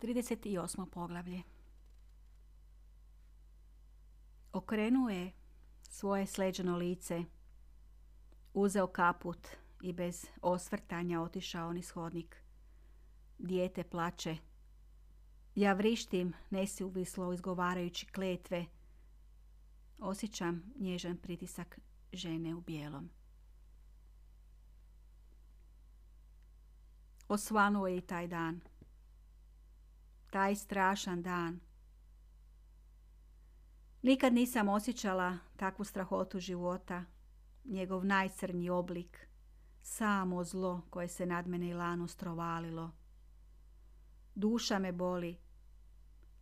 38. poglavlje Okrenuo je svoje sleđeno lice, uzeo kaput i bez osvrtanja otišao niz hodnik. Dijete plače. Ja vrištim nesuvislo izgovarajući kletve. Osjećam nježan pritisak žene u bijelom. Osvanuo je i taj dan. Taj strašan dan. Nikad nisam osjećala takvu strahotu života, njegov najcrnji oblik, samo zlo koje se nad mene i lanu strovalilo. Duša me boli,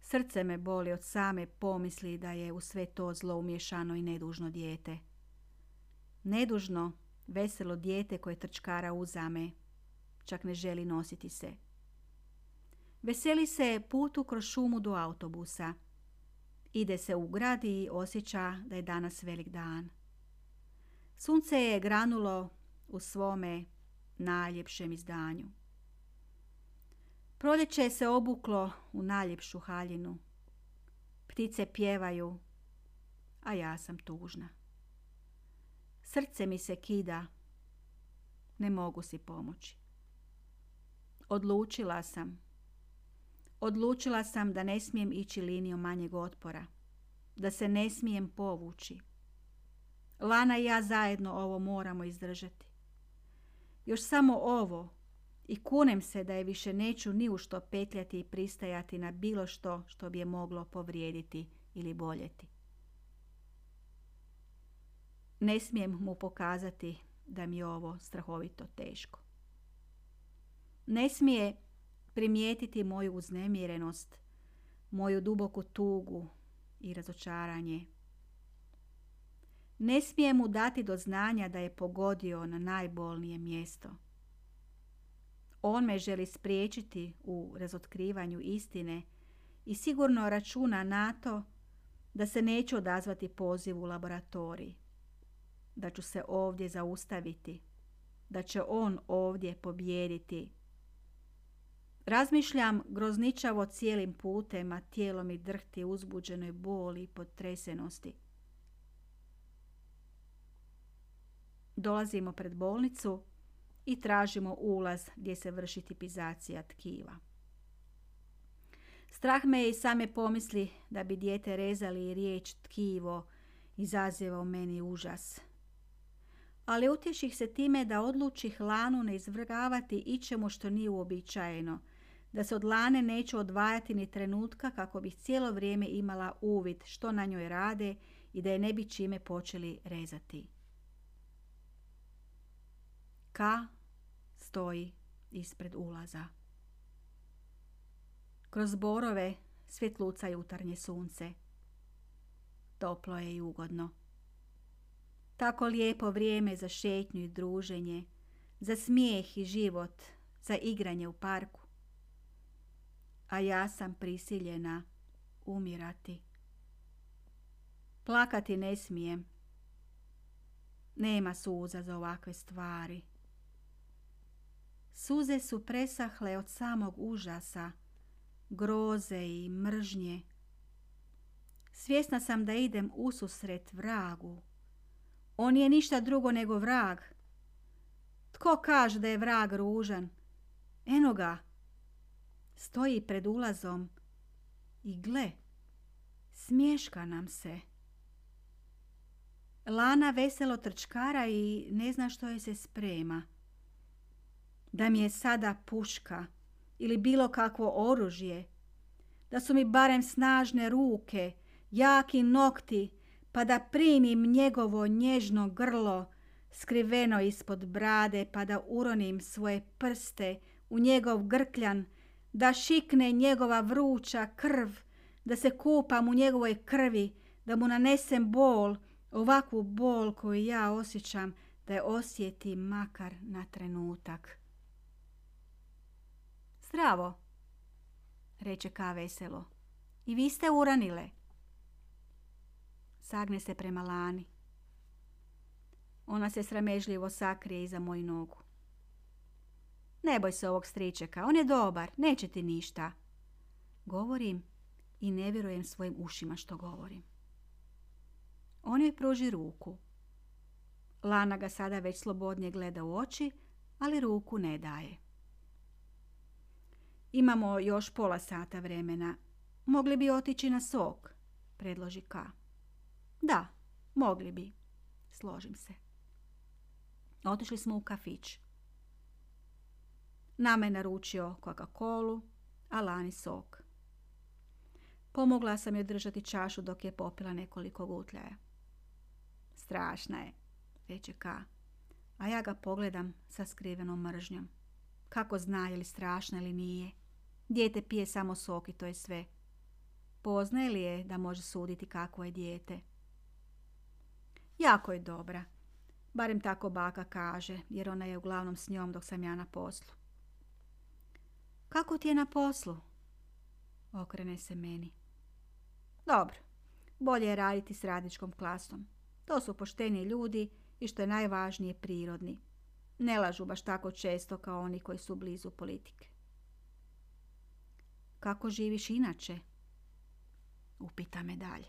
srce me boli od same pomisli da je u sve to zlo umješano i nedužno dijete. Nedužno, veselo dijete koje trčkara uzame, čak ne želi nositi se. Veseli se putu kroz šumu do autobusa. Ide se u grad i osjeća da je danas velik dan. Sunce je granulo u svome najljepšem izdanju. Proljeće se obuklo u najljepšu haljinu. Ptice pjevaju, a ja sam tužna. Srce mi se kida, ne mogu si pomoći. Odlučila sam. Odlučila sam da ne smijem ići linijom manjeg otpora. Da se ne smijem povući. Lana i ja zajedno ovo moramo izdržati. Još samo ovo i kunem se da je više neću ni u što petljati i pristajati na bilo što što bi je moglo povrijediti ili boljeti. Ne smijem mu pokazati da mi je ovo strahovito teško ne smije primijetiti moju uznemirenost, moju duboku tugu i razočaranje. Ne smije mu dati do znanja da je pogodio na najbolnije mjesto. On me želi spriječiti u razotkrivanju istine i sigurno računa na to da se neću odazvati pozivu u laboratoriji, da ću se ovdje zaustaviti, da će on ovdje pobijediti Razmišljam grozničavo cijelim putem, a tijelo mi drhti uzbuđenoj boli i potresenosti. Dolazimo pred bolnicu i tražimo ulaz gdje se vrši tipizacija tkiva. Strah me je i same pomisli da bi dijete rezali i riječ tkivo izaziva u meni užas. Ali utješih se time da odluči hlanu ne izvrgavati ičemu što nije uobičajeno – da se od lane neću odvajati ni trenutka kako bih cijelo vrijeme imala uvid što na njoj rade i da je ne bi čime počeli rezati. Ka stoji ispred ulaza. Kroz borove svjetluca jutarnje sunce. Toplo je i ugodno. Tako lijepo vrijeme za šetnju i druženje, za smijeh i život, za igranje u parku a ja sam prisiljena umirati. Plakati ne smijem. Nema suza za ovakve stvari. Suze su presahle od samog užasa, groze i mržnje. Svjesna sam da idem ususret vragu. On je ništa drugo nego vrag. Tko kaže da je vrag ružan? Eno ga, stoji pred ulazom i gle, smješka nam se. Lana veselo trčkara i ne zna što je se sprema. Da mi je sada puška ili bilo kakvo oružje. Da su mi barem snažne ruke, jaki nokti, pa da primim njegovo nježno grlo skriveno ispod brade, pa da uronim svoje prste u njegov grkljan da šikne njegova vruća krv, da se kupam u njegovoj krvi, da mu nanesem bol, ovakvu bol koju ja osjećam, da je osjetim makar na trenutak. Zdravo, reče ka veselo. I vi ste uranile. Sagne se prema lani. Ona se sramežljivo sakrije iza moju nogu. Ne boj se ovog stričeka, on je dobar, neće ti ništa. Govorim i ne vjerujem svojim ušima što govorim. On joj pruži ruku. Lana ga sada već slobodnije gleda u oči, ali ruku ne daje. Imamo još pola sata vremena. Mogli bi otići na sok, predloži Ka. Da, mogli bi. Složim se. Otišli smo u kafić. Nama je naručio Coca-Colu, a Lani sok. Pomogla sam joj držati čašu dok je popila nekoliko gutljaja. Strašna je, reče Ka, a ja ga pogledam sa skrivenom mržnjom. Kako zna je li strašna ili nije. Dijete pije samo sok i to je sve. Poznaje li je da može suditi kako je dijete? Jako je dobra. Barem tako baka kaže, jer ona je uglavnom s njom dok sam ja na poslu. Kako ti je na poslu? Okrene se meni. Dobro, bolje je raditi s radničkom klasom. To su pošteni ljudi i što je najvažnije prirodni. Ne lažu baš tako često kao oni koji su blizu politike. Kako živiš inače? Upita me dalje.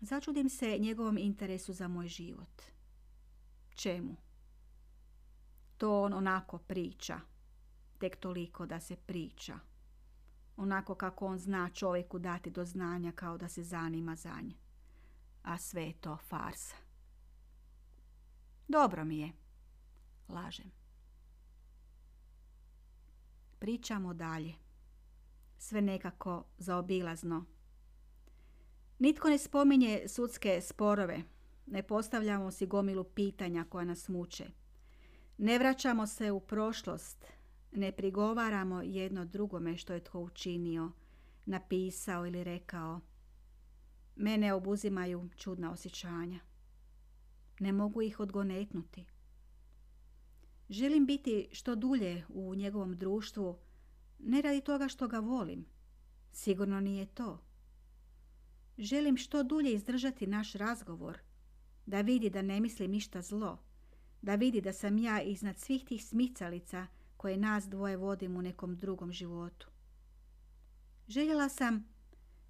Začudim se njegovom interesu za moj život. Čemu? To on onako priča. Tek toliko da se priča. Onako kako on zna čovjeku dati do znanja kao da se zanima za nje. A sve je to farsa. Dobro mi je. Lažem. Pričamo dalje. Sve nekako zaobilazno. Nitko ne spominje sudske sporove. Ne postavljamo si gomilu pitanja koja nas muče. Ne vraćamo se u prošlost. Ne prigovaramo jedno drugome što je tko učinio, napisao ili rekao. Mene obuzimaju čudna osjećanja. Ne mogu ih odgonetnuti. Želim biti što dulje u njegovom društvu, ne radi toga što ga volim. Sigurno nije to. Želim što dulje izdržati naš razgovor, da vidi da ne mislim ništa zlo, da vidi da sam ja iznad svih tih smicalica koje nas dvoje vodim u nekom drugom životu. Željela sam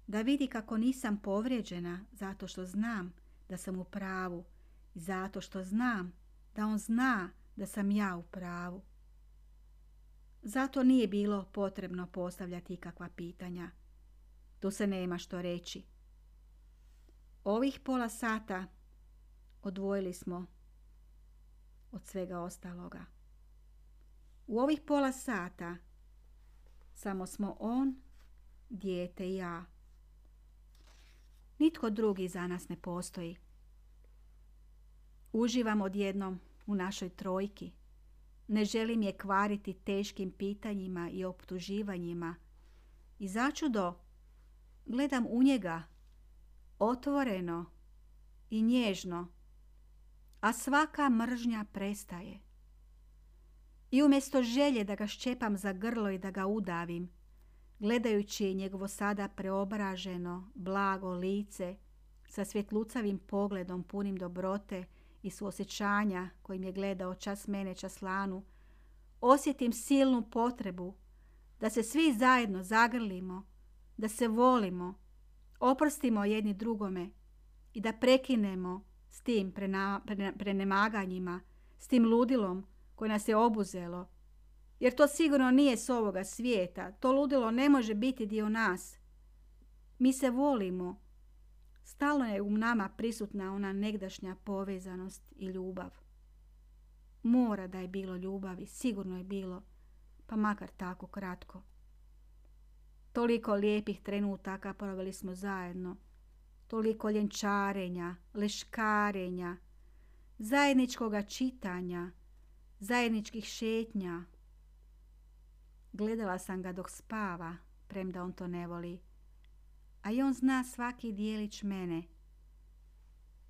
da vidi kako nisam povrijeđena zato što znam da sam u pravu i zato što znam da on zna da sam ja u pravu. Zato nije bilo potrebno postavljati ikakva pitanja. Tu se nema što reći. Ovih pola sata odvojili smo od svega ostaloga. U ovih pola sata samo smo on, dijete i ja. Nitko drugi za nas ne postoji. Uživam odjednom u našoj trojki. Ne želim je kvariti teškim pitanjima i optuživanjima. I začudo gledam u njega otvoreno i nježno, a svaka mržnja prestaje. I umjesto želje da ga ščepam za grlo i da ga udavim, gledajući njegovo sada preobraženo, blago lice, sa svjetlucavim pogledom punim dobrote i suosjećanja kojim je gledao čas mene, čas lanu, osjetim silnu potrebu da se svi zajedno zagrlimo, da se volimo, oprstimo jedni drugome i da prekinemo s tim prenemaganjima, s tim ludilom koje nas je obuzelo. Jer to sigurno nije s ovoga svijeta. To ludilo ne može biti dio nas. Mi se volimo. Stalno je u nama prisutna ona negdašnja povezanost i ljubav. Mora da je bilo ljubavi, sigurno je bilo, pa makar tako kratko. Toliko lijepih trenutaka proveli smo zajedno. Toliko ljenčarenja, leškarenja, zajedničkoga čitanja, zajedničkih šetnja. Gledala sam ga dok spava, premda on to ne voli. A i on zna svaki dijelić mene.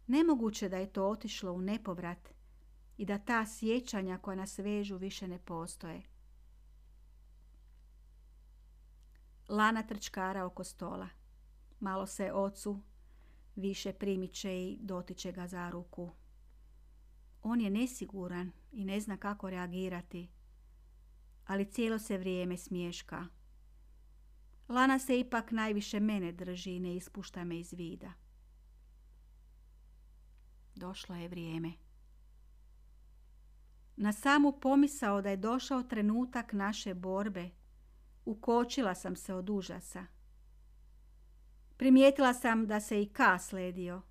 Nemoguće da je to otišlo u nepovrat i da ta sjećanja koja nas vežu više ne postoje. Lana trčkara oko stola. Malo se ocu više primiče i dotiče ga za ruku. On je nesiguran i ne zna kako reagirati, ali cijelo se vrijeme smješka. Lana se ipak najviše mene drži i ne ispušta me iz vida. Došlo je vrijeme. Na samu pomisao da je došao trenutak naše borbe, ukočila sam se od užasa. Primijetila sam da se i Ka sledio.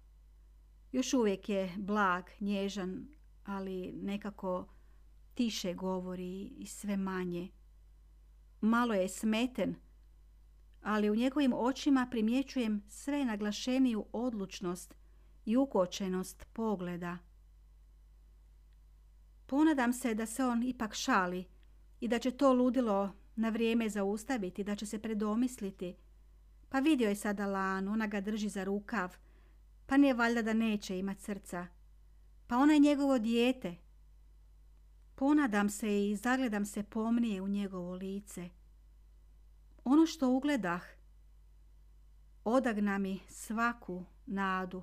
Još uvijek je blag, nježan, ali nekako tiše govori i sve manje. Malo je smeten, ali u njegovim očima primjećujem sve naglašeniju odlučnost i ukočenost pogleda. Ponadam se da se on ipak šali i da će to ludilo na vrijeme zaustaviti, da će se predomisliti. Pa vidio je sada Lanu, ona ga drži za rukav, pa nije valjda da neće imat srca. Pa ona je njegovo dijete. Ponadam se i zagledam se pomnije u njegovo lice. Ono što ugledah odagna mi svaku nadu.